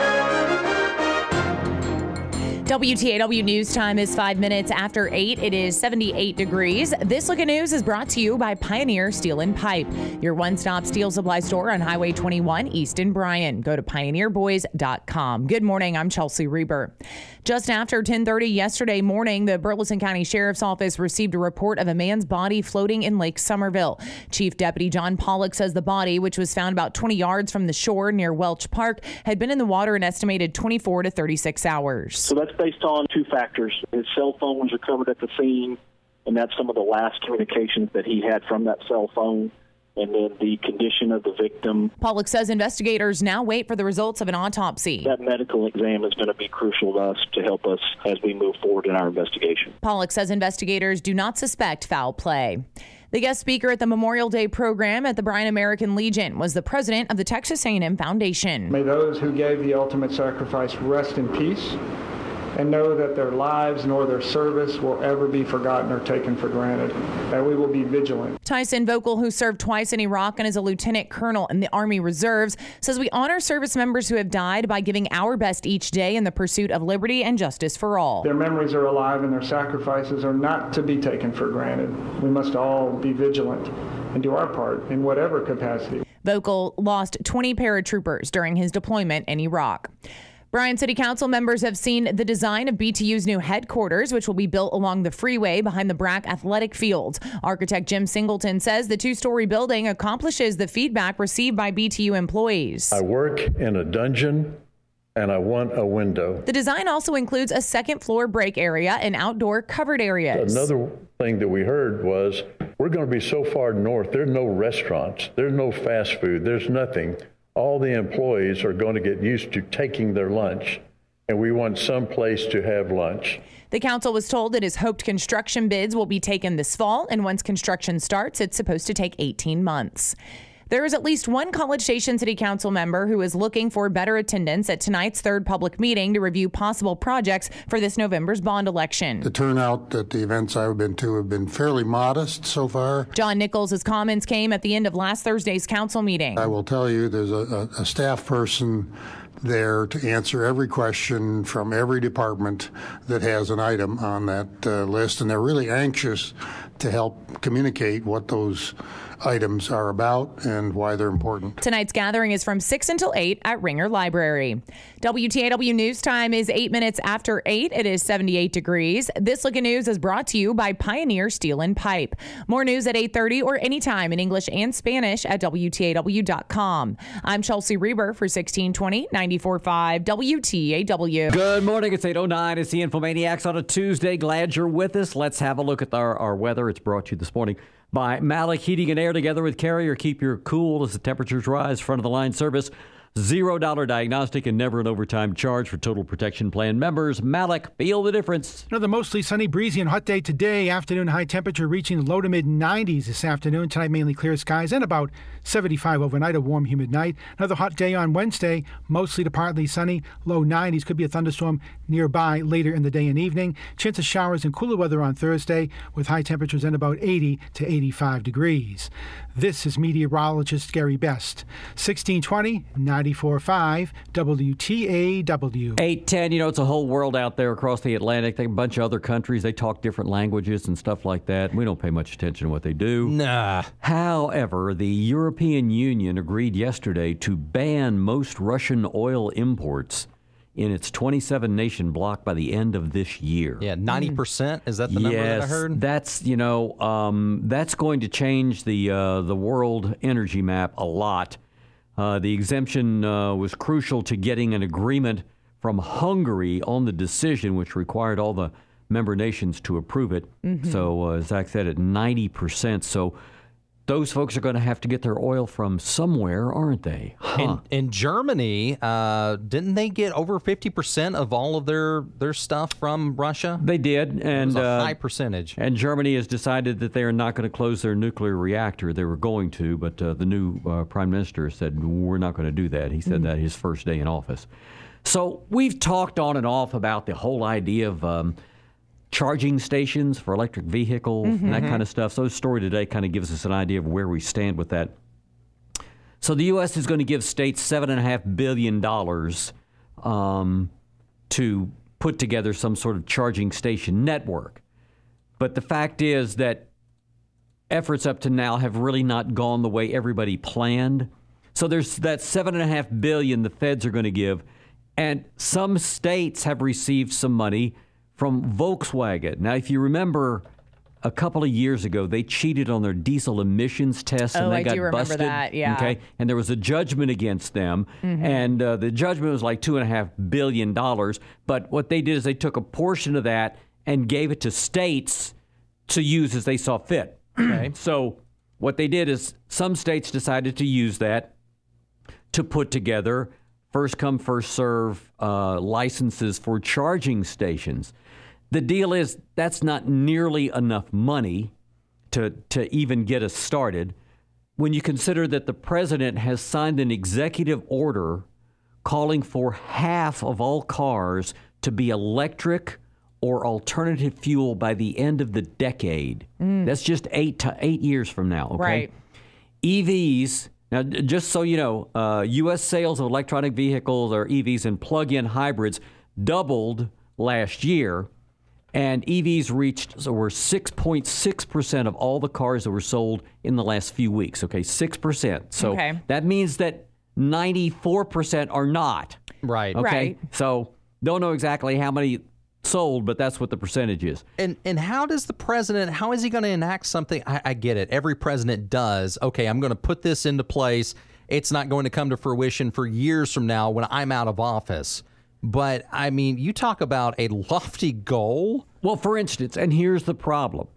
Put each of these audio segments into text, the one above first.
Bye. WTAW News Time is five minutes after eight. It is 78 degrees. This look at news is brought to you by Pioneer Steel and Pipe, your one stop steel supply store on Highway 21 East in Bryan. Go to pioneerboys.com. Good morning. I'm Chelsea Reber. Just after 1030 yesterday morning, the Burleson County Sheriff's Office received a report of a man's body floating in Lake Somerville. Chief Deputy John Pollock says the body, which was found about 20 yards from the shore near Welch Park, had been in the water an estimated 24 to 36 hours. So that's based on two factors. His cell phone was recovered at the scene, and that's some of the last communications that he had from that cell phone and then the condition of the victim. Pollock says investigators now wait for the results of an autopsy. That medical exam is going to be crucial to us to help us as we move forward in our investigation. Pollock says investigators do not suspect foul play. The guest speaker at the Memorial Day program at the Bryan American Legion was the president of the Texas A&M Foundation. May those who gave the ultimate sacrifice rest in peace and know that their lives nor their service will ever be forgotten or taken for granted, that we will be vigilant. Tyson Voelkel, who served twice in Iraq and is a lieutenant colonel in the Army Reserves, says we honor service members who have died by giving our best each day in the pursuit of liberty and justice for all. Their memories are alive and their sacrifices are not to be taken for granted. We must all be vigilant and do our part in whatever capacity. Voelkel lost 20 paratroopers during his deployment in Iraq. Bryan City Council members have seen the design of BTU's new headquarters, which will be built along the freeway behind the Brack Athletic Field. Architect Jim Singleton says the two story building accomplishes the feedback received by BTU employees. I work in a dungeon and I want a window. The design also includes a second floor break area and outdoor covered areas. Another thing that we heard was we're going to be so far north, there's no restaurants, there's no fast food, there's nothing all the employees are going to get used to taking their lunch, and we want some place to have lunch. The council was told it is hoped construction bids will be taken this fall, and once construction starts, it's supposed to take 18 months. There is at least one College Station City Council member who is looking for better attendance at tonight's third public meeting to review possible projects for this November's bond election. The turnout at the events I've been to have been fairly modest so far. John Nichols' comments came at the end of last Thursday's council meeting. I will tell you there's a, a, staff person there to answer every question from every department that has an item on that uh, list, and they're really anxious to help communicate what those items are about and why they're important. Tonight's gathering is from 6 until 8 at Ringer Library. WTAW News Time is 8 minutes after 8. It is 78 degrees. This look at news is brought to you by Pioneer Steel and Pipe. More news at 8:30 or anytime in English and Spanish at WTAW.com. I'm Chelsea Reber for 1620 945 WTAW. Good morning. It's 809. It's the Infomaniacs on a Tuesday. Glad you're with us. Let's have a look at our, our weather. It's brought to you this morning by Malik Heating and Air together with Carrier. Keep your cool as the temperatures rise. Front of the line service. Zero dollar diagnostic and never an overtime charge for Total Protection Plan members. Malik, feel the difference. Another mostly sunny, breezy, and hot day today. Afternoon high temperature reaching low to mid 90s this afternoon. Tonight, mainly clear skies and about 75 overnight. A warm, humid night. Another hot day on Wednesday, mostly to partly sunny, low 90s. Could be a thunderstorm nearby later in the day and evening. Chance of showers and cooler weather on Thursday with high temperatures and about 80 to 85 degrees. This is meteorologist Gary Best. 1620 945 WTAW. 810, you know, it's a whole world out there across the Atlantic. They, a bunch of other countries, they talk different languages and stuff like that. We don't pay much attention to what they do. Nah. However, the European Union agreed yesterday to ban most Russian oil imports in its 27 nation block by the end of this year. Yeah, 90%. Is that the number yes, that I heard? That's, you know, um, that's going to change the, uh, the world energy map a lot. Uh, the exemption uh, was crucial to getting an agreement from Hungary on the decision, which required all the member nations to approve it. Mhm. So, uh, Zach said at 90%. So, those folks are going to have to get their oil from somewhere, aren't they? Huh. In, in Germany, uh, didn't they get over 50% of all of their, their stuff from Russia? They did, and a uh, high percentage. And Germany has decided that they are not going to close their nuclear reactor. They were going to, but uh, the new uh, prime minister said we're not going to do that. He said that his first day in office. So we've talked on and off about the whole idea of um, charging stations for electric vehicles and that kind of stuff. So the story today kind of gives us an idea of where we stand with that. So the U.S. is going to give states seven and a half billion dollars um, to put together some sort of charging station network. But the fact is that efforts up to now have really not gone the way everybody planned. So there's that seven and a half billion the feds are going to give, and some states have received some money from Volkswagen. Now, if you remember, a couple of years ago, they cheated on their diesel emissions tests and Oh, they I got do remember busted. that, yeah. Okay, and there was a judgment against them, Mm-hmm. and uh, the judgment was like two and a half billion dollars. But what they did is they took a portion of that and gave it to states to use as they saw fit. Okay, so what they did is some states decided to use that to put together first come first serve uh, licenses for charging stations. The deal is that's not nearly enough money to to even get us started. When you consider that the president has signed an executive order calling for half of all cars to be electric or alternative fuel by the end of the decade. That's just eight to eight years from now. Okay. Right. EVs. Now, just so you know, uh, U.S. sales of electronic vehicles or EVs and plug-in hybrids doubled last year, and EVs reached so were 6.6 percent of all the cars that were sold in the last few weeks. Okay, six percent. So Okay. that means that 94 percent are not. Right. Okay, Right. so don't know exactly how many sold, but that's what the percentage is. And and how does the president? How is he going to enact something? I, I get it. Every president does. Okay, I'm going to put this into place. It's not going to come to fruition for years from now when I'm out of office. But I mean, you talk about a lofty goal. Well, for instance, and here's the problem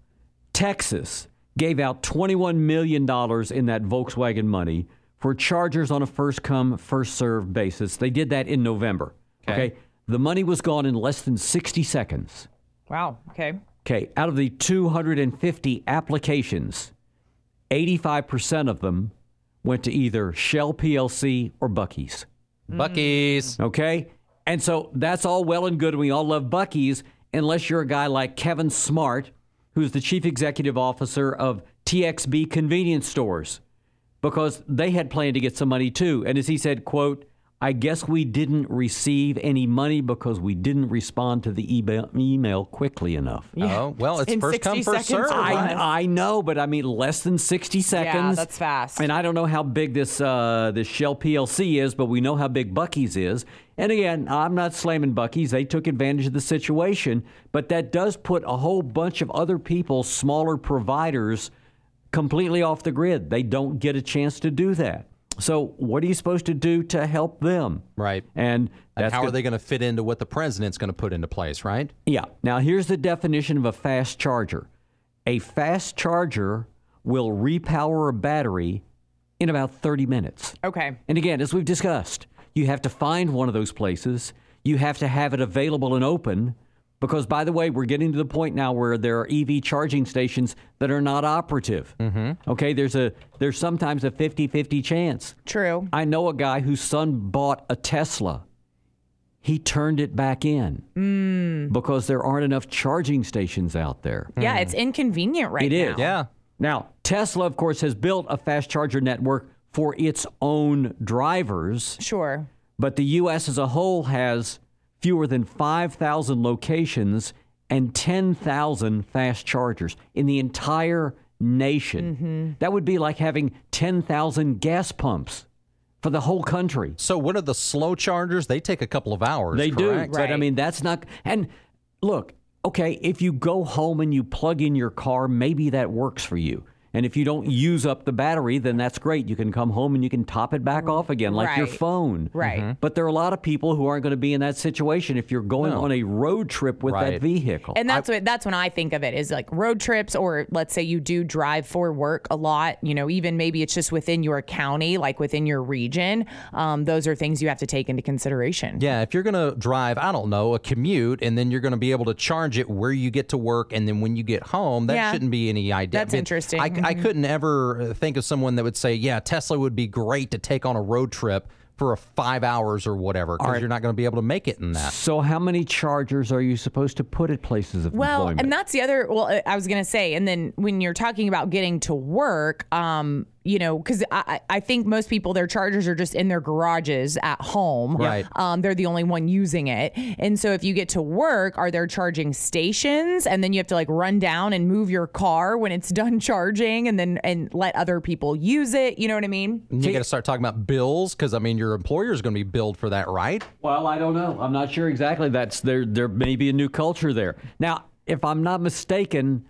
Texas gave out $21 million in that Volkswagen money for chargers on a first come, first served basis. They did that in November. Okay. The money was gone in less than 60 seconds. Wow. Okay. Okay. Out of the 250 applications, 85% of them went to either Shell PLC or Buc-ee's. Buc-ee's. Okay? And so that's all well and good. We all love Buc-ee's, unless you're a guy like Kevin Smartt, who's the chief executive officer of TXB convenience stores, because they had planned to get some money too. And as he said, quote, I guess we didn't receive any money because we didn't respond to the email, email quickly enough. Oh well, it's In first come first seconds serve. or right? less. I, I know, but I mean less than sixty seconds. Yeah, that's fast. And I don't know how big this uh, this Shell PLC is, but we know how big Buc-ee's is. And again, I'm not slamming Buc-ee's; they took advantage of the situation, but that does put a whole bunch of other people, smaller providers, completely off the grid. They don't get a chance to do that. So, what are you supposed to do to help them? Right. And And that's how go- are they going to fit into what the president's going to put into place? Right. yeah. Now, here's the definition of a fast charger a fast charger will repower a battery in about 30 minutes. Okay. And again, as we've discussed, you have to find one of those places, you have to have it available and open. Because, by the way, we're getting to the point now where there are EV charging stations that are not operative. Mm-hmm. Okay, there's a there's sometimes a 50-50 chance. True. I know a guy whose son bought a Tesla. He turned it back in because there aren't enough charging stations out there. Yeah, it's inconvenient right It is. now. Yeah. Now, Tesla, of course, has built a fast charger network for its own drivers, Sure. but the U.S. as a whole has fewer than 5,000 locations and 10,000 fast chargers in the entire nation. Mm-hmm. That would be like having 10,000 gas pumps for the whole country. So what are the slow chargers? They take a couple of hours. They correct? do, but I mean that's not. And look, okay, if you go home and you plug in your car, maybe that works for you. And if you don't use up the battery, then that's great. You can come home and you can top it back off again, like your phone. Right. Mhm. But there are a lot of people who aren't going to be in that situation if you're going No. on a road trip with that Right. vehicle. And that's what that's when I think of it is like road trips, or let's say you do drive for work a lot. You know, even maybe it's just within your county, like within your region. Um, those are things you have to take into consideration. Yeah, if you're going to drive, I don't know, a commute, and then you're going to be able to charge it where you get to work, and then when you get home, that Yeah. shouldn't be any idea. That's But interesting. I, I Mhm. couldn't ever think of someone that would say, "Yeah, Tesla would be great to take on a road trip for a five hours or whatever," because All right. you're not going to be able to make it in that. so, how many chargers are you supposed to put at places of Well, employment? and that's the other. Well, uh, I was gonna say, and then when you're talking about getting to work, um, you know, because I, I I think most people their chargers are just in their garages at home. Right. Um, they're the only one using it, and so if you get to work, are there charging stations, and then you have to like run down and move your car when it's done charging, and then and let other people use it. You know what I mean? And you got to start talking about bills because I mean your employer is going to be billed for that, right? Well, I don't know. I'm not sure exactly. That's there. There may be a new culture there. Now, if I'm not mistaken,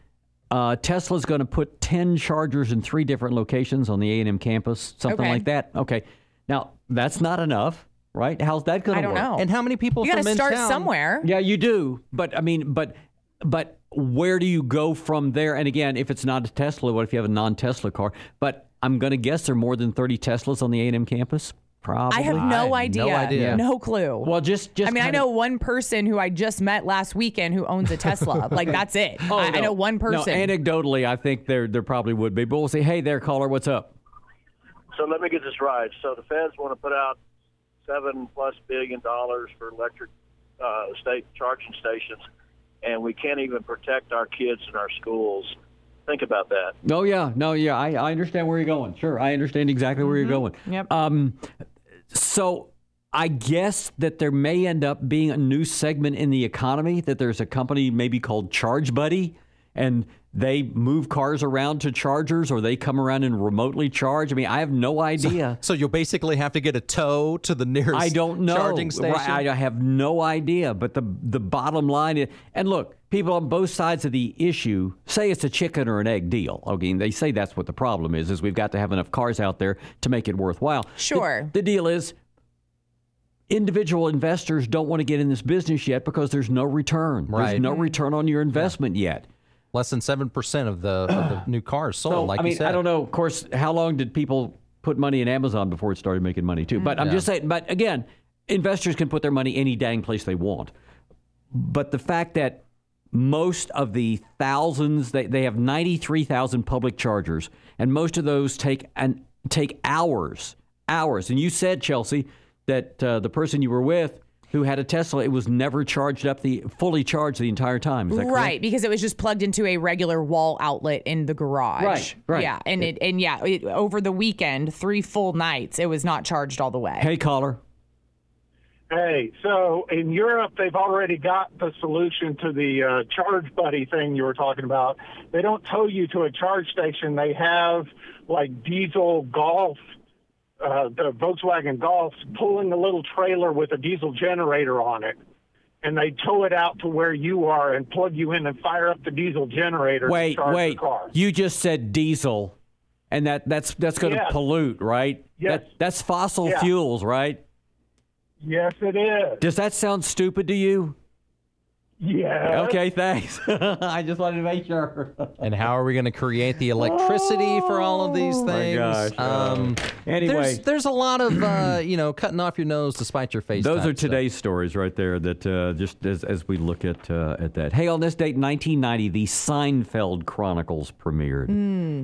uh, Tesla's going to put ten chargers in three different locations on the A and M campus, something Okay. like that. Okay. Now, that's not enough, right? How's that going I to don't work? know. And how many people You got to in start town- somewhere. Yeah, you do. But I mean, but but where do you go from there? And again, if it's not a Tesla, what if you have a non-Tesla car? But I'm going to guess there are more than 30 Teslas on the A and M campus. Probably. I have no had idea. no idea. No clue. Well, just just. I mean, I kinda- know one person who I just met last weekend who owns a Tesla. like that's it. Oh, I, I know one person. No, anecdotally, I think there there probably would be. But we'll say, hey there, caller, what's up? So let me get this right. So the feds want to put out seven plus billion dollars for electric uh, state charging stations, and we can't even protect our kids in our schools. Think about that. No, yeah, no, yeah. I, I understand where you're going. Sure, I understand exactly where you're going. Yep. Um, so I guess that there may end up being a new segment in the economy. That there's a company maybe called Charge Buddy, and they move cars around to chargers, or they come around and remotely charge. I mean, I have no idea. So you'll basically have to get a tow to the nearest I don't know. charging station. Right, I have no idea. But the the bottom line is, and look, people on both sides of the issue say it's a chicken or an egg deal. Okay, and they say that's what the problem is: is we've got to have enough cars out there to make it worthwhile. Sure. The, deal is. Individual investors don't want to get in this business yet because there's no return. There's Right. no return on your investment yet. Less than seven percent of the of the new cars sold. So like I mean, you said. I don't know. Of course, how long did people put money in Amazon before it started making money too? But I'm Yeah. just saying. But again, investors can put their money any dang place they want. But the fact that most of the thousands they, they have 93,000 public chargers and most of those take and take hours hours and you said Chelsea that uh, the person you were with who had a Tesla it was never charged up the fully charged the entire time is that correct? right, because it was just plugged into a regular wall outlet in the garage. Right, right. Yeah, and it, and yeah, it, over the weekend, three full nights, it was not charged all the way. Hey caller Hey, so in Europe, they've already got the solution to the uh, charge buddy thing you were talking about. They don't tow you to a charge station. They have like diesel golf, uh, the Volkswagen Golf, pulling a little trailer with a diesel generator on it. And they tow it out to where you are and plug you in and fire up the diesel generator to Wait, charge wait. the car. You just said diesel, and that that's that's going to Yes. pollute, right? Yes. That, that's fossil Yeah. fuels, right? Yes, it is. Does that sound stupid to you? Yeah. Okay, thanks. I just wanted to make sure. And how are we going to create the electricity for all of these things? Oh, my things? gosh, uh, Um, anyway. there's, there's a lot of uh, you know cutting off your nose to spite your face. Those type are stuff. today's stories right there. That uh, just as, as we look at uh, at that. Hey, on this date, 1990, the Seinfeld Chronicles premiered.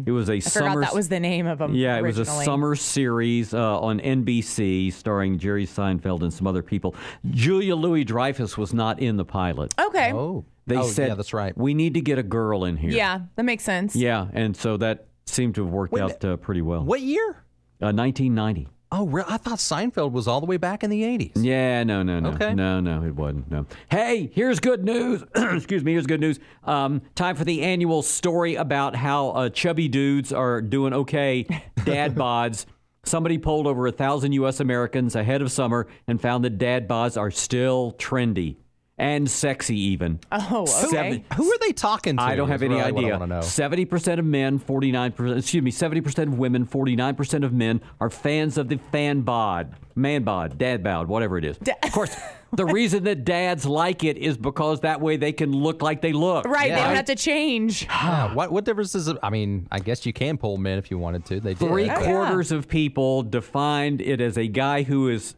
It was a Hmm. Summer. that was the name of them. Yeah, it was a summer series uh, on NBC starring Jerry Seinfeld and some other people. Julia Louis Dreyfus was not in the pilot. Okay. Oh, They oh, said yeah, that's right. We need to get a girl in here. Yeah, that makes sense. Yeah, and so that seemed to have worked Wait out uh, pretty well. What year? Uh, 1990. Oh, re- I thought Seinfeld was all the way back in the 80s. Yeah, no, no, no. Okay. No, no, it wasn't. No. Hey, here's good news. Excuse me, here's good news. Um, time for the annual story about how uh, chubby dudes are doing okay, dad bods. Somebody polled over a thousand U.S. Americans ahead of summer and found that dad bods are still trendy. And sexy even. Oh, okay. Seven- Who are they talking to? I don't have any really I idea. wanna know. Seventy percent of men, forty nine percent. Excuse me, seventy percent of women, forty nine percent of men are fans of the fan bod, man bod, dad bod, whatever it is. of course, the reason that dads like it is because that way they can look like they look. Right, they don't have to change. Yeah, what what difference does it? I mean, I guess you can pull men if you wanted to. They did. Three Oh, quarters of people defined it as a guy who is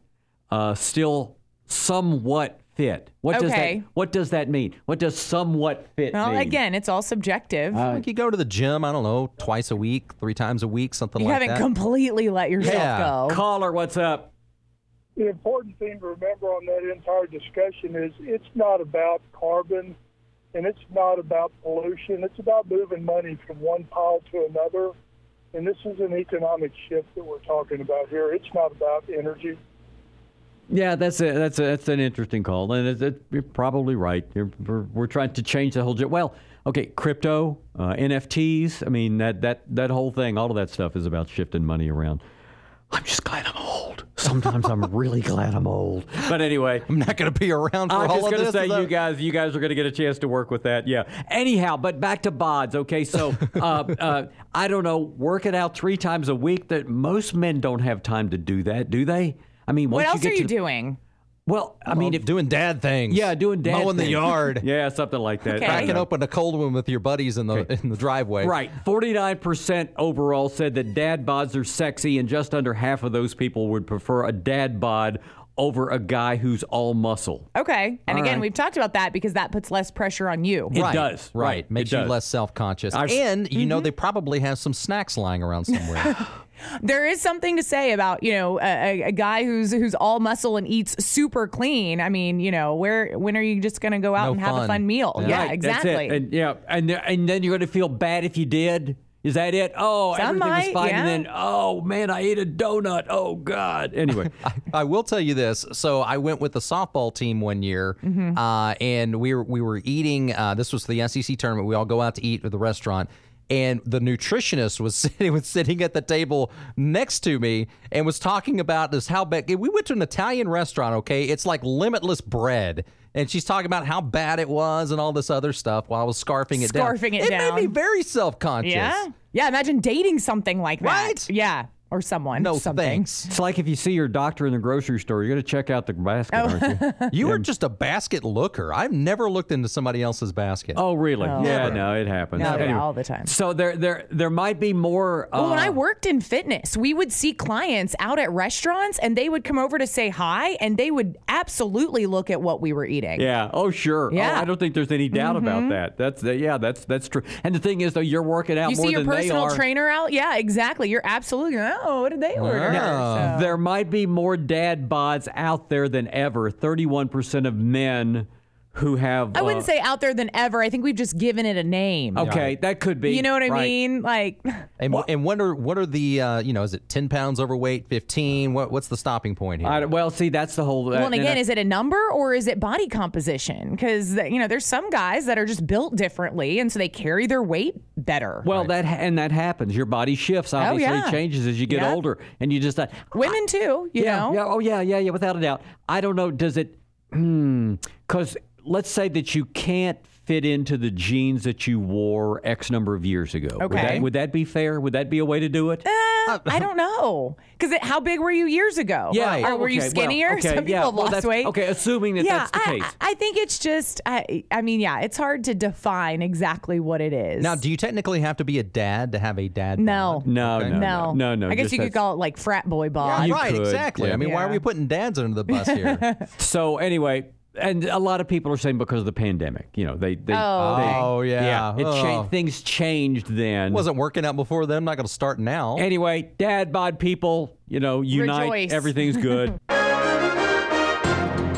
uh, still somewhat fit. What does Okay. that What does that mean? What does somewhat fit Well, mean? again, it's all subjective. Uh, like you go to the gym. I don't know, twice a week, three times a week, something like that. you like haven't that. completely let yourself Yeah. go. Caller, what's up? the important thing to remember on that entire discussion is it's not about carbon and it's not about pollution. It's about moving money from one pile to another. And this is an economic shift that we're talking about here. It's not about energy. Yeah, that's a, that's a, that's an interesting call, and it, it, you're probably right. You're, we're, we're trying to change the whole. Well, okay, crypto, uh, NFTs. I mean that that that whole thing, all of that stuff is about shifting money around. I'm just glad I'm old. Sometimes I'm really glad I'm old. But anyway, I'm not going to be around for I'm all just going to say you guys, you guys are going to get a chance to work with that. Yeah. Anyhow, but back to bods. Okay, so uh, uh, I don't know, work it out three times a week. That most men don't have time to do that, do they? I mean, What else you are get you the- doing? Well, I mean, if doing dad things. yeah, doing dad mowing the yard, yeah, something like that. Okay. cracking open a cold one with your buddies in the in the driveway. Right. 49% overall said that dad bods are sexy, and just under half of those people would prefer a dad bod over a guy who's all muscle. Okay. And All again, right. we've talked about that because that puts less pressure on you. It right, does. Right. Right. Makes It you does. less self conscious. And you Mm-hmm. know they probably have some snacks lying around somewhere. There is something to say about you know a, a- a guy who's who's all muscle and eats super clean. I mean, you know, where when are you just going to go out No and have a fun. fun meal? Yeah. Yeah, Right, that's it. exactly. And yeah, and and then you're going to feel bad if you did. Is that it? Oh, Some everything was fine, yeah. and then oh man, I ate a donut. Oh God. Anyway, I will tell you this. So I went with the softball team one year, Mm-hmm. uh, and we were we were eating. Uh, this was the SEC tournament. We all go out to eat at the restaurant, and the nutritionist was sitting was sitting at the table next to me and was talking about this how bad. We went to an Italian restaurant. Okay, it's like limitless bread. And she's talking about how bad it was and all this other stuff while I was scarfing it down. Scarfing it it down. It made me very self conscious. yeah, yeah. Imagine dating something like that. Right? Yeah, or someone. No something. thanks. it's like if you see your doctor in the grocery store, you're going to check out the basket, Oh. aren't you? You were just a basket looker. I've never looked into somebody else's basket. Oh, really? Oh. Yeah, Never. no, it happens. No, Anyway, all the time. So there, there, there might be more. Uh, Well, when I worked in fitness, we would see clients out at restaurants and they would come over to say hi and they would absolutely look at what we were eating. Yeah. Oh, sure. Yeah. Mm-hmm. Oh, I don't think there's any doubt about that. That's the, yeah. That's that's true. And the thing is, though, you're working out You more see your than they personal trainer out? Yeah, exactly. You're absolutely, oh, Oh, what did they order? Wow. So- There might be more dad bods out there than ever. Thirty-one percent of men who have. I wouldn't uh, say out there than ever. I think we've just given it a name. Okay, that could be. You know what I right. mean? Like, And, and what are what are the uh, you know is it ten pounds overweight, fifteen? What what's the stopping point here? I, well, see, that's the whole. well, and again, is it a number or is it body composition? Because you know, there's some guys that are just built differently, and so they carry their weight better. well, that and that happens. Your body shifts. Obviously, Oh, yeah. changes as you get Yep. older, and you just. Uh, Women too, you yeah, know. yeah, oh yeah, yeah, yeah, without a doubt. I don't know. Does it? Hmm. Because let's say that you can't fit into the jeans that you wore X number of years ago. Would Okay. that, would that be fair? Would that be a way to do it? Uh, I don't know. Because how big were you years ago? Yeah. Or Oh, were you okay. Well, skinnier? okay, Some people yeah. have Well, lost that's- weight. okay, assuming that yeah, that's the I, case. I think it's just, I, I mean, yeah, it's hard to define exactly what it is. now, do you technically have to be a dad to have a dad? No. bod? No, Okay. no, no. no, no. I guess you could call it like frat boy bod. You right, could, exactly. yeah. I mean, why are we putting dads under the bus here? So anyway, and a lot of people are saying because of the pandemic, you know, they, they, Oh, they- Oh, yeah. it cha- Oh. things changed then. Wasn't working out before then. I'm not going to start now. Anyway, dad bod people, you know, unite. Rejoice. Everything's good.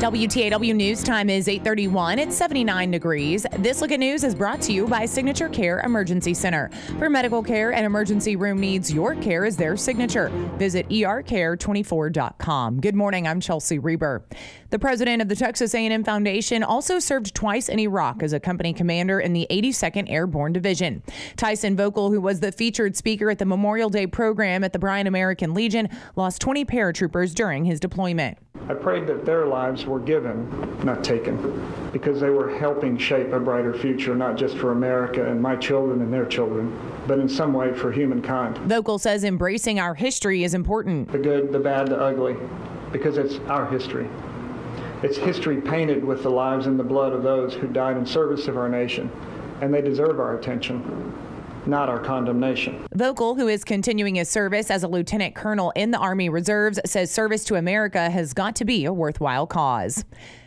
WTAW news time is 8:31. It's 79 degrees. This look at news is brought to you by Signature Care Emergency Center. For medical care and emergency room needs, your care is their signature. Visit E ercare24.com. Good morning. I'm Chelsea Reber. The president of the Texas A&M Foundation also served twice in Iraq as a company commander in the 82nd Airborne Division. Tyson Voelkel, who was the featured speaker at the Memorial Day program at the Bryan American Legion, lost 20 paratroopers during his deployment. I prayed that their lives were given, not taken, because they were helping shape a brighter future, not just for America and my children and their children, but in some way for humankind. Voelkel says embracing our history is important. The good, the bad, the ugly, because it's our history. It's history painted with the lives and the blood of those who died in service of our nation, and they deserve our attention not our condemnation. Voelkel, who is continuing his service as a lieutenant colonel in the Army Reserves, says service to America has got to be a worthwhile cause.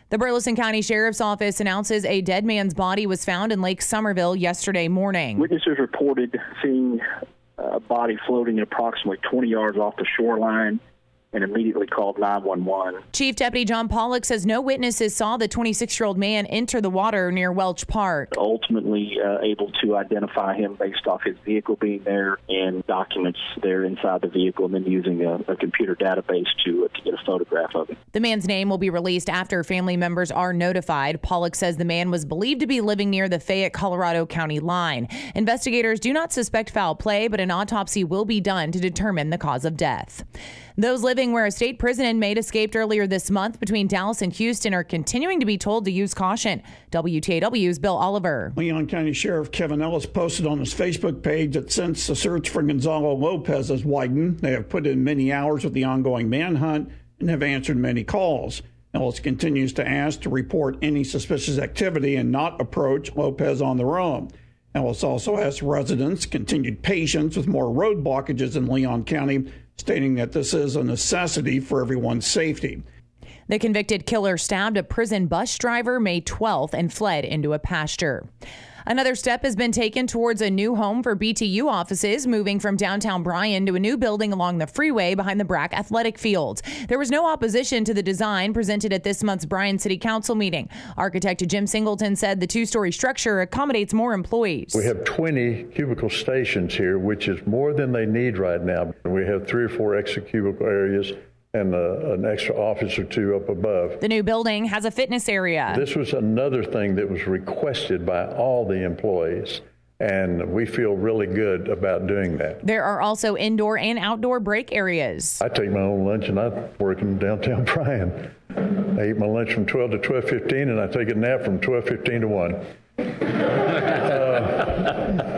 The Burleson County Sheriff's Office announces a dead man's body was found in Lake Somerville yesterday morning. Witnesses reported seeing a body floating approximately 20 yards off the shoreline and immediately called 911. Chief Deputy John Pollock says no witnesses saw the 26 year old man enter the water near Welch Park. Ultimately, uh, able to identify him based off his vehicle being there and documents there inside the vehicle, and then using a, a computer database to, uh, to get a photograph of him. The man's name will be released after family members are notified. Pollock says the man was believed to be living near the Fayette, Colorado County line. Investigators do not suspect foul play, but an autopsy will be done to determine the cause of death. Those living where a state prison inmate escaped earlier this month between Dallas and Houston are continuing to be told to use caution. WTAW's Bill Oliver. Leon County Sheriff Kevin Ellis posted on his Facebook page that since the search for Gonzalo Lopez has widened, they have put in many hours with the ongoing manhunt and have answered many calls. Ellis continues to ask to report any suspicious activity and not approach Lopez on their own. Ellis also asks residents continued patience with more road blockages in Leon County stating that this is a necessity for everyone's safety. The convicted killer stabbed a prison bus driver May 12th and fled into a pasture. Another step has been taken towards a new home for BTU offices, moving from downtown Bryan to a new building along the freeway behind the Brack Athletic Field. There was no opposition to the design presented at this month's Bryan City Council meeting. Architect Jim Singleton said the two story structure accommodates more employees. We have 20 cubicle stations here, which is more than they need right now. We have three or four extra cubicle areas and uh, an extra office or two up above. The new building has a fitness area. This was another thing that was requested by all the employees. And we feel really good about doing that. There are also indoor and outdoor break areas. I take my own lunch and I work in downtown Bryan. I eat my lunch from 12 to 12:15 and I take a nap from 12:15 to 1. Uh, don't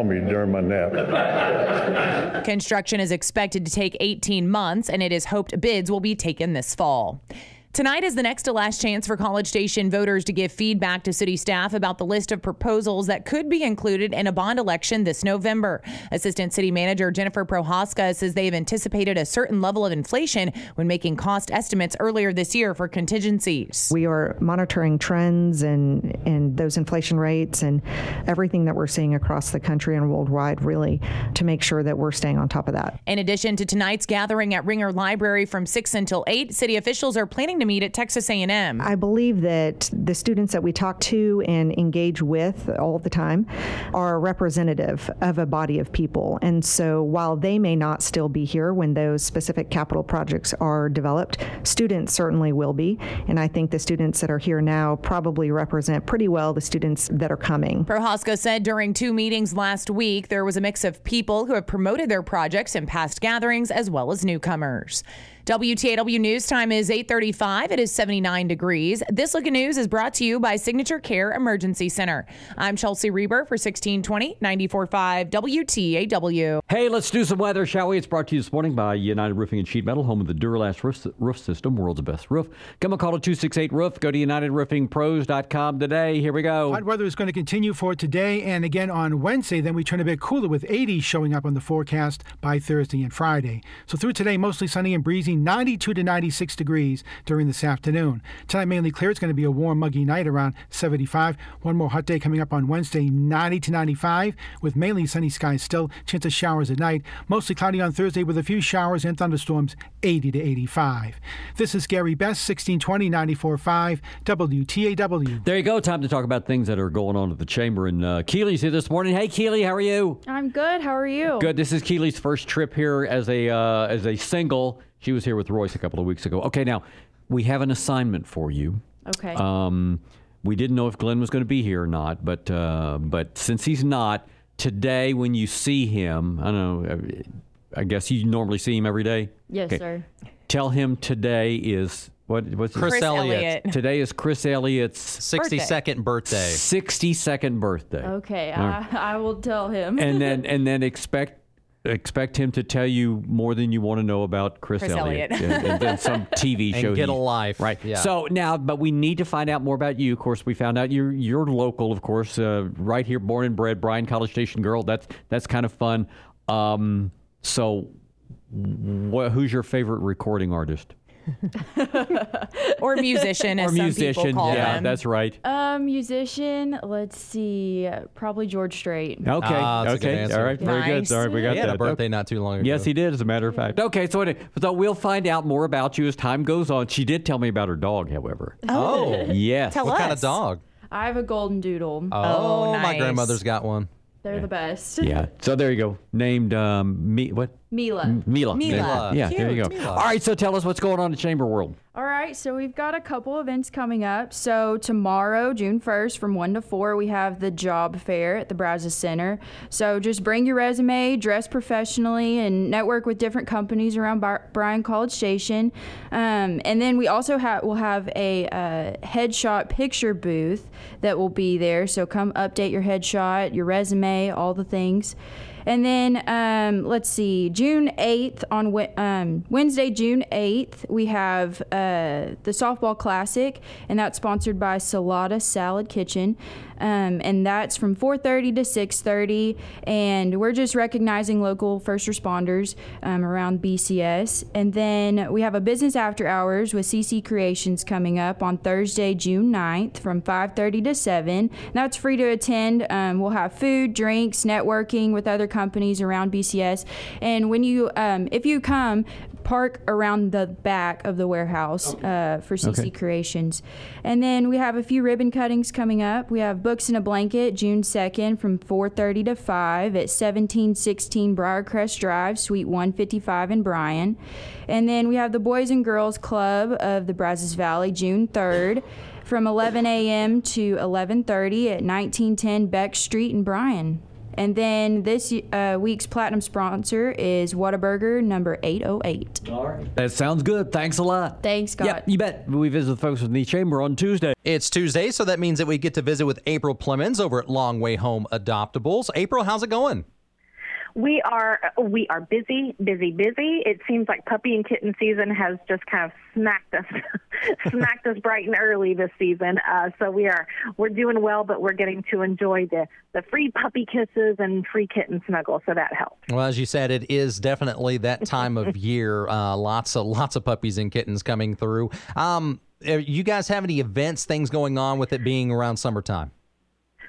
call me during my nap. Construction is expected to take 18 months, and it is hoped bids will be taken this fall. Tonight is the next to last chance for College Station voters to give feedback to city staff about the list of proposals that could be included in a bond election this November. Assistant City Manager Jennifer Prochazka says they've anticipated a certain level of inflation when making cost estimates earlier this year for contingencies. We are monitoring trends and, and those inflation rates and everything that we're seeing across the country and worldwide, really, to make sure that we're staying on top of that. In addition to tonight's gathering at Ringer Library from 6 until 8, city officials are planning to meet at Texas A&M. I believe that the students that we talk to and engage with all the time are representative of a body of people. And so while they may not still be here when those specific capital projects are developed, students certainly will be. And I think the students that are here now probably represent pretty well the students that are coming. Prochazka said during two meetings last week there was a mix of people who have promoted their projects in past gatherings as well as newcomers. WTAW News time is 8:35. It is 79 degrees. This look at news is brought to you by Signature Care Emergency Center. I'm Chelsea Reber for 1620 945 WTAW. Hey, let's do some weather, shall we? It's brought to you this morning by United Roofing and Sheet Metal, home of the Duro-Last roof, roof system, world's best roof. Come and call it 268 Roof. Go to UnitedRoofingPros.com today. Here we go. Hot weather is going to continue for today and again on Wednesday. Then we turn a bit cooler with 80 showing up on the forecast by Thursday and Friday. So through today, mostly sunny and breezy, 92 to 96 degrees during this afternoon. Tonight, mainly clear. It's going to be a warm, muggy night around 75. One more hot day coming up on Wednesday, 90 to 95, with mainly sunny skies still. Chance of showers at night. Mostly cloudy on Thursday with a few showers and thunderstorms, 80 to 85. This is Gary Best, 1620 945 WTAW. There you go. Time to talk about things that are going on at the chamber. And uh, Keely's here this morning. Hey, Keely, how are you? I'm good. How are you? Good. This is Keely's first trip here as a uh, as a single. She was here with Royce a couple of weeks ago. Okay, now we have an assignment for you. Okay. Um, we didn't know if Glenn was going to be here or not, but uh, but since he's not today, when you see him, I don't know. I guess you normally see him every day. Yes, Okay. sir. Tell him today is what? What's Chris Chris Elliott. Elliott. Today is Chris Elliott's 62nd birthday. 62nd birthday. Okay, All I. I will tell him. and then and then expect expect him to tell you more than you want to know about Chris, Chris Elliott, Elliott. and, and then some TV And show. get he- a life. right? Yeah. So now, but we need to find out more about you. Of course, we found out you're you're local, of course, uh, right here, born and bred, Bryan College Station girl. That's that's kind of fun. Um, so, wh- who's your favorite recording artist or musician, or as some musician? people call yeah, them. that's right. Um, musician, let's see, probably George Strait. Okay. Ah, that's a good okay. answer. All right. Very Nice. good. All right. We got He had that. a birthday not too long ago. Yes, he did. As a matter of fact. Okay. So, anyway, so we'll find out more about you as time goes on. She did tell me about her dog, however. Oh. Yes. what kind of dog? I have a golden doodle. Oh, my grandmother's got one. They're the best. Yeah. So there you go. Named um, me what? Mila. M- Mila. Mila. Yeah. There you go. Mila. All right. So tell us what's going on in Chamber World. All right, so we've got a couple events coming up. So tomorrow, June 1st, from 1 to 4, we have the job fair at the Brazos Center. So just bring your resume, dress professionally, and network with different companies around Bar- Bryan College Station. Um, and then we also have we'll have a uh, headshot picture booth that will be there. So come update your headshot, your resume, all the things. And then um, let's see, June 8th on um, Wednesday, June 8th, we have uh, the softball classic, and that's sponsored by Salata Salad Kitchen. Um, and that's from 4:30 to 6:30, and we're just recognizing local first responders um, around BCS. And then we have a business after hours with CC Creations coming up on Thursday, June 9th, from 5:30 to 7. That's free to attend. Um, we'll have food, drinks, networking with other companies around BCS. And when you, um, if you come, park around the back of the warehouse uh, for CC Okay. Creations. And then we have a few ribbon cuttings coming up. We have Books in a Blanket June 2nd from 4:30 to 5 at 1716 Briarcrest Drive, Suite 155 in Bryan. And then we have the Boys and Girls Club of the Brazos Valley June 3rd from 11 a.m. to 11:30 at 1910 Beck Street in Bryan. And then this uh, week's platinum sponsor is Whataburger number 808. All right. That sounds good. Thanks a lot. Thanks, Scott. Yep, you bet. We visit the folks with the Chamber on Tuesday. It's Tuesday, so that means that we get to visit with April Plemons over at Long Way Home Adoptables. April, how's it going? We are we are busy, busy, busy. It seems like puppy and kitten season has just kind of smacked us, smacked us bright and early this season. Uh, so we are we're doing well, but we're getting to enjoy the the free puppy kisses and free kitten snuggles. So that helps. Well, as you said, it is definitely that time of year. Uh, lots of lots of puppies and kittens coming through. Um, uh, you guys have any events, things going on with it being around summertime?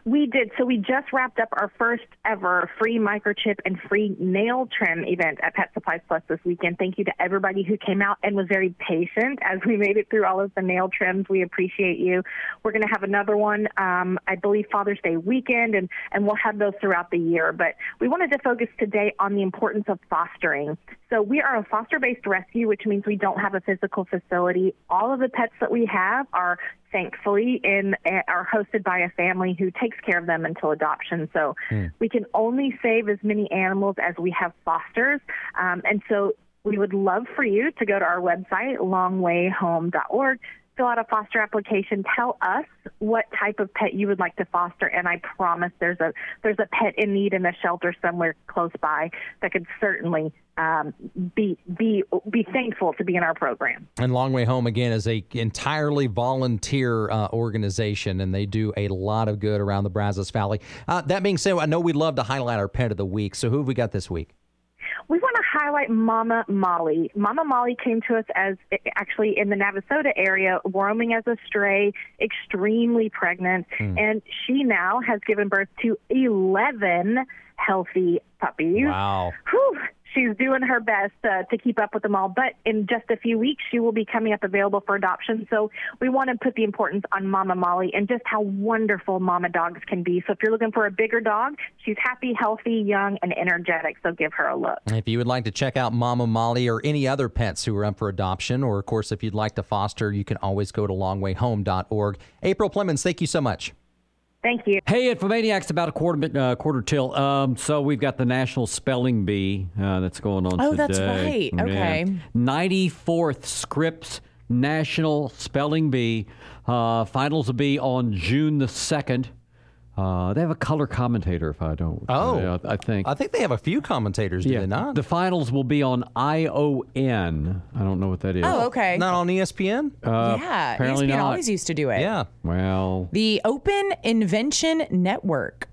We did. So we just wrapped up our first ever free microchip and free nail trim event at Pet Supplies Plus this weekend. Thank you to everybody who came out and was very patient as we made it through all of the nail trims. We appreciate you. We're going to have another one, um, I believe Father's Day weekend, and, and we'll have those throughout the year. But we wanted to focus today on the importance of fostering. So we are a foster-based rescue, which means we don't have a physical facility. All of the pets that we have are thankfully in are hosted by a family who takes care of them until adoption. So we can only save as many animals as we have fosters, um, and so we would love for you to go to our website longwayhome.org. Fill out a foster application. Tell us what type of pet you would like to foster, and I promise there's a there's a pet in need in a shelter somewhere close by that could certainly um, be be be thankful to be in our program. And Long Way Home again is a entirely volunteer uh, organization, and they do a lot of good around the Brazos Valley. Uh, that being said, I know we'd love to highlight our pet of the week. So who have we got this week? We want to highlight Mama Molly. Mama Molly came to us as actually in the Navasota area, roaming as a stray, extremely pregnant, Hmm. and she now has given birth to 11 healthy puppies. Wow. Whew. She's doing her best uh, to keep up with them all, but in just a few weeks, she will be coming up available for adoption. So we want to put the importance on Mama Molly and just how wonderful mama dogs can be. So if you're looking for a bigger dog, she's happy, healthy, young, and energetic. So give her a look. If you would like to check out Mama Molly or any other pets who are up for adoption, or of course, if you'd like to foster, you can always go to longwayhome.org. April Plemons, thank you so much. Thank you. Hey, Infomaniacs, about a quarter mi- uh, quarter till. Um, so we've got the National Spelling Bee uh, that's going on Oh, today. that's right. Okay. Ninety fourth Scripps National Spelling Bee. Uh, finals will be on June the second. Uh, they have a color commentator, if I don't. Oh. uh, I think. I think they have a few commentators, do yeah. they not? The finals will be on ION. I don't know what that is. Oh, okay. Not on ESPN? Uh, yeah, apparently ESPN not. always used to do it. Yeah. Well, The Open Invention Network.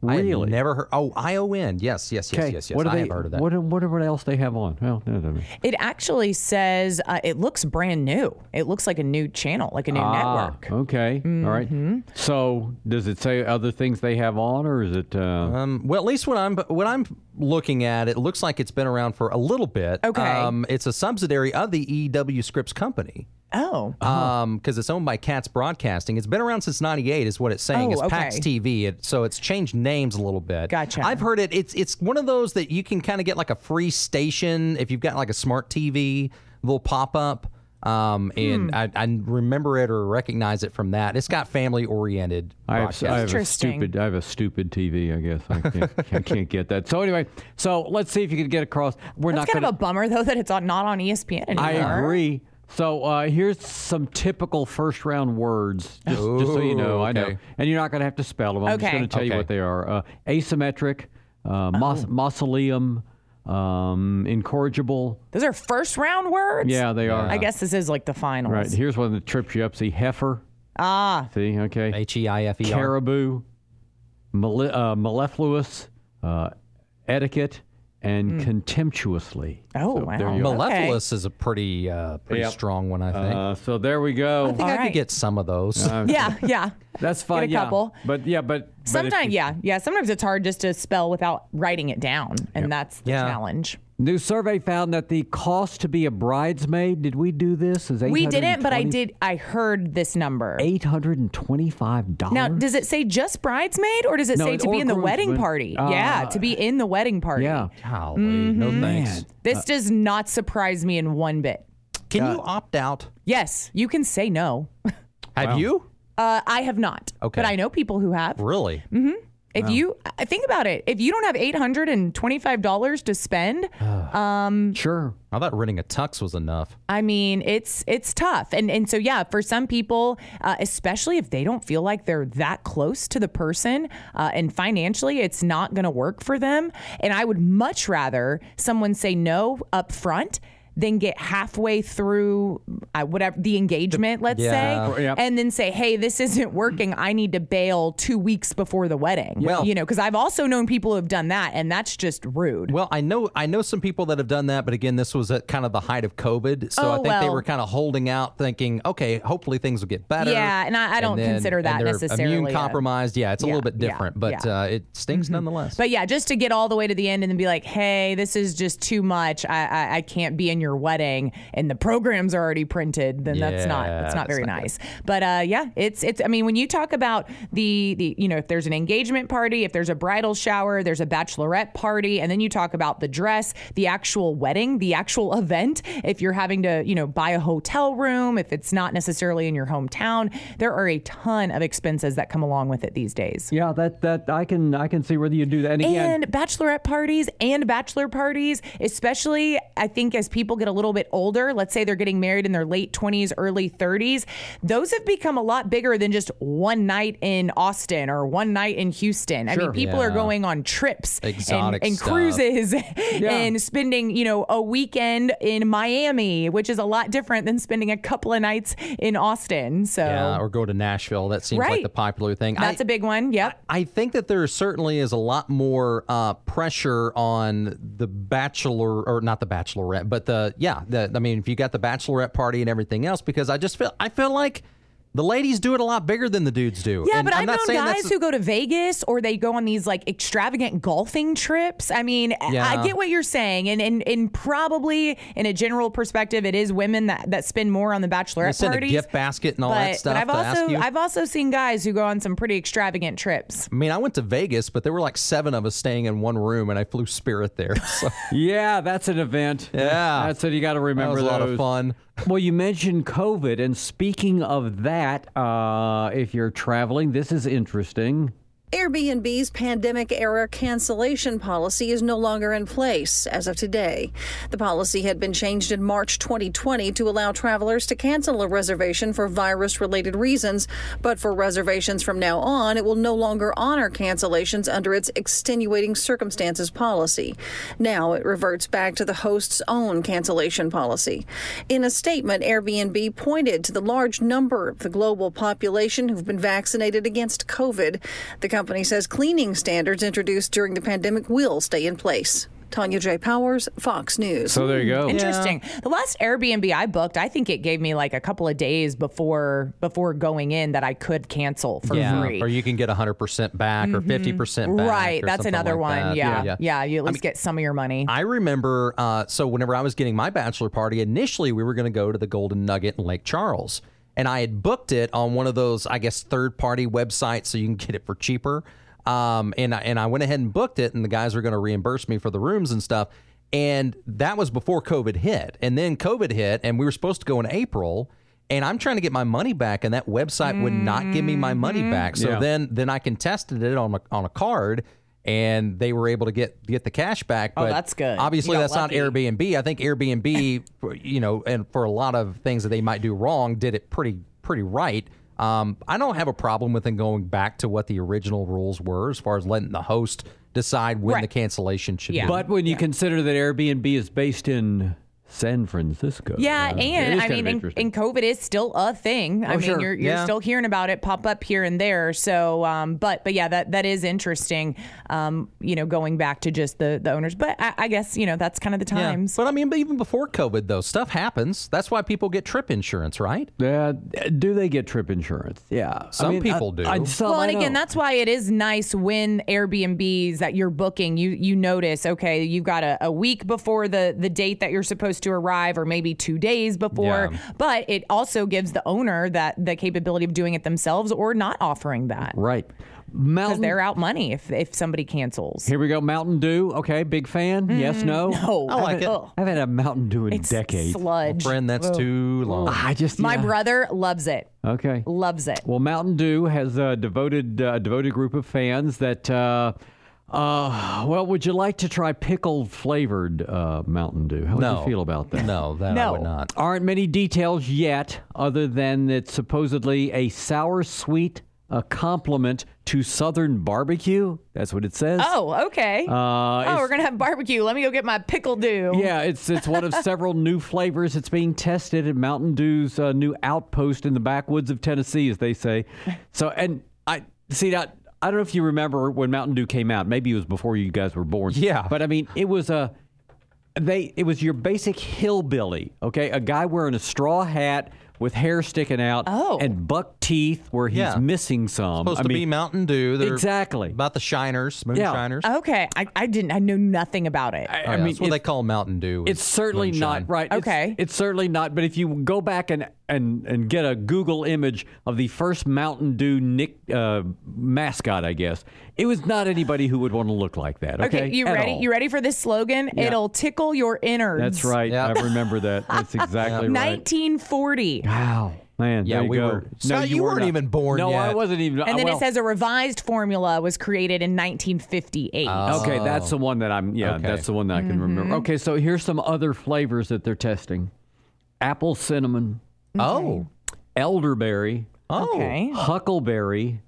Really. I never heard. Oh, ION. Yes, yes, yes, yes, yes. What do I they, have heard of that. What, whatever else they have on. Well, no, no, no. It actually says uh, it looks brand new. It looks like a new channel, like a new Ah, network. Okay. All right. Mm-hmm. So, does it say other things they have on, or is it? Uh, Um, well, at least what I'm what I'm looking at, it looks like it's been around for a little bit. Okay. Um, it's a subsidiary of the EW Scripps Company. Oh. Um, because it's owned by Katz Broadcasting. It's been around since '98, is what it's saying. Oh, it's okay. PAX TV, it, so it's changed names a little bit. Gotcha. I've heard it. It's it's one of those that you can kind of get like a free station if you've got like a smart TV, little pop up. Um, and Hmm. I, I remember it or recognize it from that. It's got family oriented. I have, I have a stupid. I have a stupid TV. I guess I can't, I can't get that. So anyway, so let's see if you can get across. We're That's not kind going of a bummer, though, that it's on, not on ESPN anymore. I agree. So uh, here's some typical first round words, just, just so you know. Ooh, I know, and you're not going to have to spell them. I'm just going to tell you what they are: uh, asymmetric, uh, mauso- mausoleum, um, incorrigible. Those are first round words? Yeah, they are. I guess this is like the finals. Right. Here's one that trips you up. See, heifer. Ah. See, okay. H E I F E R. Caribou, male- uh, mellifluous, uh, etiquette, and contemptuously. Hmm. Oh, So wow. there you are. Mellifluous is a pretty uh, pretty Yep. strong one, I think. Uh, so there we go. I think I Alright. could get some of those. Uh, Yeah, yeah. That's fine. Get a yeah. couple. But yeah, but, but if Sometimes, you- yeah, yeah. Sometimes it's hard just to spell without writing it down, and that's the Yeah. challenge. New survey found that the cost to be a bridesmaid. Did we do this? Is We didn't, but I did. I heard this number. Eight hundred and twenty-five dollars. Now, does it say just bridesmaid, or does it No, say to be in the wedding groomsman. party? Uh, yeah, to be in the wedding party. Yeah. Golly, no thanks. This does not surprise me in one bit. Can Uh, you opt out? Yes, you can say no. Have you? Uh, I have not. Okay. But I know people who have. Really? If you think about it, if you don't have eight hundred and twenty-five dollars to spend, um, Sure. I thought renting a tux was enough. I mean, it's it's tough, and and so yeah, for some people, uh, especially if they don't feel like they're that close to the person, uh, and financially, it's not going to work for them. And I would much rather someone say no up front than get halfway through uh, whatever the engagement, let's Yeah. say, Yep. and then say, "Hey, this isn't working. I need to bail two weeks before the wedding." Well- you know, because I've also known people who have done that, and that's just rude. Well, I know I know some people that have done that, but again, this was at kind of the height of COVID, so Oh, I think they were kind of holding out, thinking, okay, hopefully things will get better. Yeah, and I- I don't then- consider that and necessarily immune a- compromised. Yeah, it's a Yeah, little bit yeah, different, but yeah. Mm-hmm. uh, it stings nonetheless. But yeah, just to get all the way to the end and then be like, hey, this is just too much. I I, I can't be in your wedding, and the program's are already printed. Then that's not Yeah, that's not that's very not good. nice. But uh, yeah, it's it's. I mean, when you talk about the the you know if there's an engagement party, if there's a bridal shower, there's a bachelorette party, and then you talk about the dress, the actual wedding, the actual event. If you're having to you know buy a hotel room, if it's not necessarily in your hometown, there are a ton of expenses that come along with it these days. Yeah, that that I can I can see whether you do that. And again, And bachelorette parties and bachelor parties, especially I think as people get a little bit older, let's say they're getting married in their late 20s, early 30s, those have become a lot bigger than just one night in Austin or one night in Houston. I mean, Sure. people are going on trips and, Exotic and stuff. cruises and spending, you know, a weekend in Miami, which is a lot different than spending a couple of nights in Austin. So yeah, or go to Nashville. That seems like the popular thing. that's I, a big one. Yep. I think that there certainly is a lot more uh, pressure on the bachelor, or not the bachelorette, but the yeah. The, I mean, if you got the bachelorette party and everything else, because I just feel I feel like the ladies do it a lot bigger than the dudes do. Yeah, And but I'm I've not known guys who go to Vegas or they go on these like extravagant golfing trips. I mean, I- Yeah. I get what you're saying, and, and and probably in a general perspective, it is women that, that spend more on the They bachelorette send a parties. gift basket and all but, that stuff but I've to also ask you. I've also seen guys who go on some pretty extravagant trips. I mean, I went to Vegas, but there were like seven of us staying in one room, and I flew Spirit there. So yeah, that's an event. Yeah. that's it. You got to remember that was a lot of fun. Well, you mentioned COVID, and speaking of that, uh, if you're traveling, this is interesting. Airbnb's pandemic era cancellation policy is no longer in place as of today. The policy had been changed in March 2020 to allow travelers to cancel a reservation for virus related reasons, but for reservations from now on, it will no longer honor cancellations under its extenuating circumstances policy. Now it reverts back to the host's own cancellation policy. In a statement, Airbnb pointed to the large number of the global population who've been vaccinated against COVID. The company says cleaning standards introduced during the pandemic will stay in place. Tanya J. Powers, Fox News. So there you go. Interesting. The last Airbnb I booked, I think it gave me like a couple of days before before going in that I could cancel for yeah, free. or you can get 100% back or 50% back. Right, or that's another like one. that. Yeah. yeah, You at least get some of your money. I remember, uh, so whenever I was getting my bachelor party, initially we were going to go to the Golden Nugget in Lake Charles. And I had booked it on one of those, I guess, third party websites so you can get it for cheaper. Um, and, I- and I went ahead and booked it, and the guys were going to reimburse me for the rooms and stuff. And that was before COVID hit. And then COVID hit, and we were supposed to go in April. And I'm trying to get my money back, and that website would not give me my money back. So Yeah. then, then I contested it on a, on a card, and they were able to get get the cash back. Oh, But that's good. Obviously, that's lucky. not Airbnb. I think Airbnb, you know, and for a lot of things that they might do wrong, did it pretty pretty right. Um, I don't have a problem with them going back to what the original rules were as far as letting the host decide when Right. the cancellation should be. But when you consider that Airbnb is based in San Francisco. Yeah, uh, and I mean, and, and COVID is still a thing. I Oh, mean, sure. you're, you're Yeah. still hearing about it pop up here and there. So, um, but but yeah, that that is interesting. Um, you know, going back to just the the owners, but I, I guess you know that's kind of the Yeah. times. But I mean, but even before COVID, though, stuff happens. That's why people get trip insurance, right? Yeah. Do they get trip insurance? Yeah. Some I mean, people I- do. I- some well, I and again, that's why it is nice when Airbnbs that you're booking, you you notice, okay, you've got a, a week before the the date that you're supposed to arrive, or maybe two days before. Yeah. But it also gives the owner that the capability of doing it themselves or not offering that. Right. Because they're out money if if somebody cancels. Here we go. Mountain Dew. Okay, big fan. yes, no. Mm, no. I like haven't- it. Ugh. I haven't had a Mountain Dew in It's decades. sludge. Friend, that's Ugh. too long. I just My yeah. brother loves it. Okay. Loves it. Well, Mountain Dew has a devoted uh, devoted group of fans that. Uh, uh, well, would you like to try pickled flavored uh, Mountain Dew? How would No. you feel about that? No, that I would not. Aren't many details yet, other than it's supposedly a sour sweet a compliment to Southern barbecue. That's what it says. Oh, okay. Uh, oh, we're gonna have barbecue. Let me go get my pickle dew. Yeah, it's it's one of several new flavors. It's being tested at Mountain Dew's uh, new outpost in the backwoods of Tennessee, as they say. So, and I see that. I don't know if you remember when Mountain Dew came out. Maybe it was before you guys were born. Yeah. but I mean, it was a they. It was your basic hillbilly. Okay, a guy wearing a straw hat with hair sticking out. Oh. and buck teeth where he's Yeah. missing some. Supposed I to mean, be Mountain Dew. They're exactly. About the shiners, Yeah. moonshiners. Okay, I, I didn't. I know nothing about it. I, Oh, I yeah, mean, that's what they call Mountain Dew. It's certainly moonshine. not right. It's- Okay. It's, certainly not. But if you go back and and and get a Google image of the first Mountain Dew Nick uh, mascot, I guess it was not anybody who would want to look like that. Okay, Okay, you At ready? all. You ready for this slogan? Yeah. It'll tickle your innards. That's right. Yeah. I remember that. That's exactly right. 1940. Wow, man. Yeah, there you we go. were- Scott, you were weren't not. even born No, I wasn't even. And then well, it says a revised formula was created in 1958. Okay, that's the one that I'm. Yeah, Okay. that's the one that I can Mm-hmm. remember. Okay, so here's some other flavors that they're testing: apple cinnamon, Oh. elderberry, Oh. Okay. huckleberry,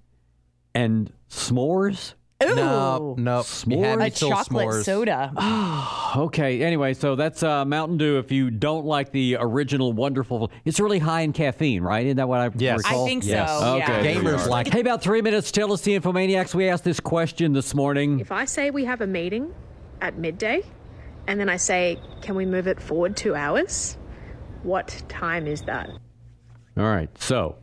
and s'mores. Ooh. No, no. S'mores? me a chocolate s'mores. soda. Okay, anyway, so that's uh, Mountain Dew. If you don't like the original wonderful, it's really high in caffeine, right? Isn't that what I Yes. recall? I think so. Yes. Yeah. Okay. there we Gamers like it. Hey, about three minutes. Tell us the infomaniacs. We asked this question this morning. If I say we have a meeting at midday and then I say, can we move it forward two hours? What time is that? All right. So,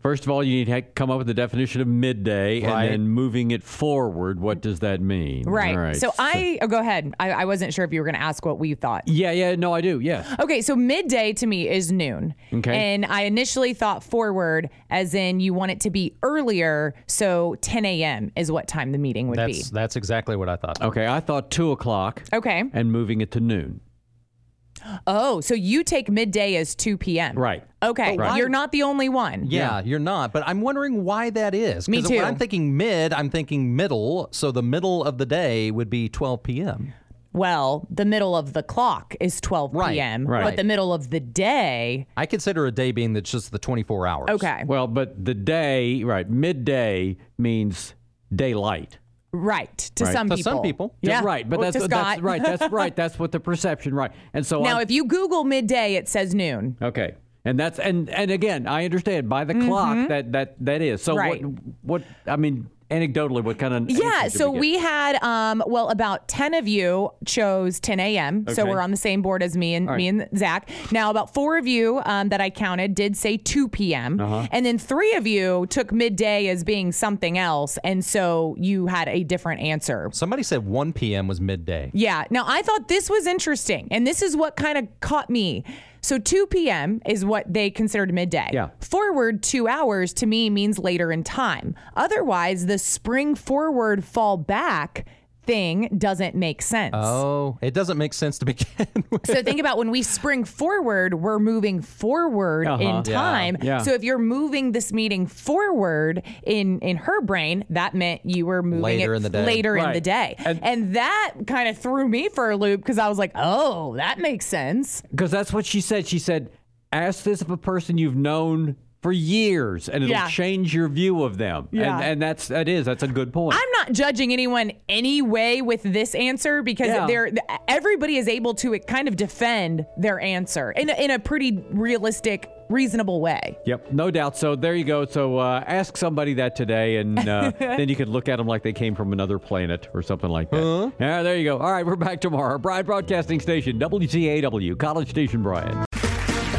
first of all, you need to come up with the definition of midday, Right. and then moving it forward. What does that mean? Right. All right. So I oh, go ahead. I, I wasn't sure if you were going to ask what we thought. Yeah, yeah. No, I do. Yes. Okay, so midday to me is noon. Okay. And I initially thought forward, as in you want it to be earlier, so 10 a.m. is what time the meeting would be. That's that's exactly what I thought. Okay. I thought two o'clock. Okay. And moving it to noon. Oh, so you take midday as 2 p.m. Right. Okay. Oh, right. You're not the only one. Yeah, you're not. But I'm wondering why that is. Me 'Cause too. When I'm thinking mid, I'm thinking middle. So the middle of the day would be 12 p.m. Well, the middle of the clock is 12 Right, p.m., right. but the middle of the day. I consider a day being that's just the 24 hours. Okay. Well, but the day, right, midday means daylight. Right. To Right. some To people. some people. Yeah. Right. But Well, that's, to that's right. That's right. That's what the perception, right. And so now, I'm- if you Google midday, it says noon. Okay. And that's and and again, I understand by the clock that that that is. So Mm-hmm. Right. what what I mean anecdotally what kind of Yeah, so we, we had um well about 10 of you chose 10 a.m. So we're on the same board as me and All right. me and Zach. Now about 4 of you um, that I counted did say 2 p.m. Uh-huh. And then 3 of you took midday as being something else and so you had a different answer. Somebody said 1 p.m. was midday. Yeah. Now I thought this was interesting, and this is what kind of caught me. So 2 p.m. is what they considered midday. Yeah. Forward two hours to me means later in time. Otherwise, the spring forward fall back thing doesn't make sense. Oh, it doesn't make sense to begin with. So think about when we spring forward, we're moving forward Uh-huh. in time. Yeah. So if you're moving this meeting forward in in her brain, that meant you were moving Later it in the day. later in the day. And, that kind of threw me for a loop because I was like, "Oh, that makes sense." Because that's what she said. She said, ask this of a person you've known for years and it'll Yeah. change your view of them. Yeah. And, and that's that is that's a good point. I'm not judging anyone anyway with this answer because Yeah. they're everybody is able to kind of defend their answer in a, in a pretty realistic, reasonable way. Yep, no doubt. So there you go. So uh, ask somebody that today, and uh, then you could look at them like they came from another planet or something like that. Yeah, there you go. All right, we're back tomorrow. Bryan Broadcasting Station, WTAW, College Station, Bryan.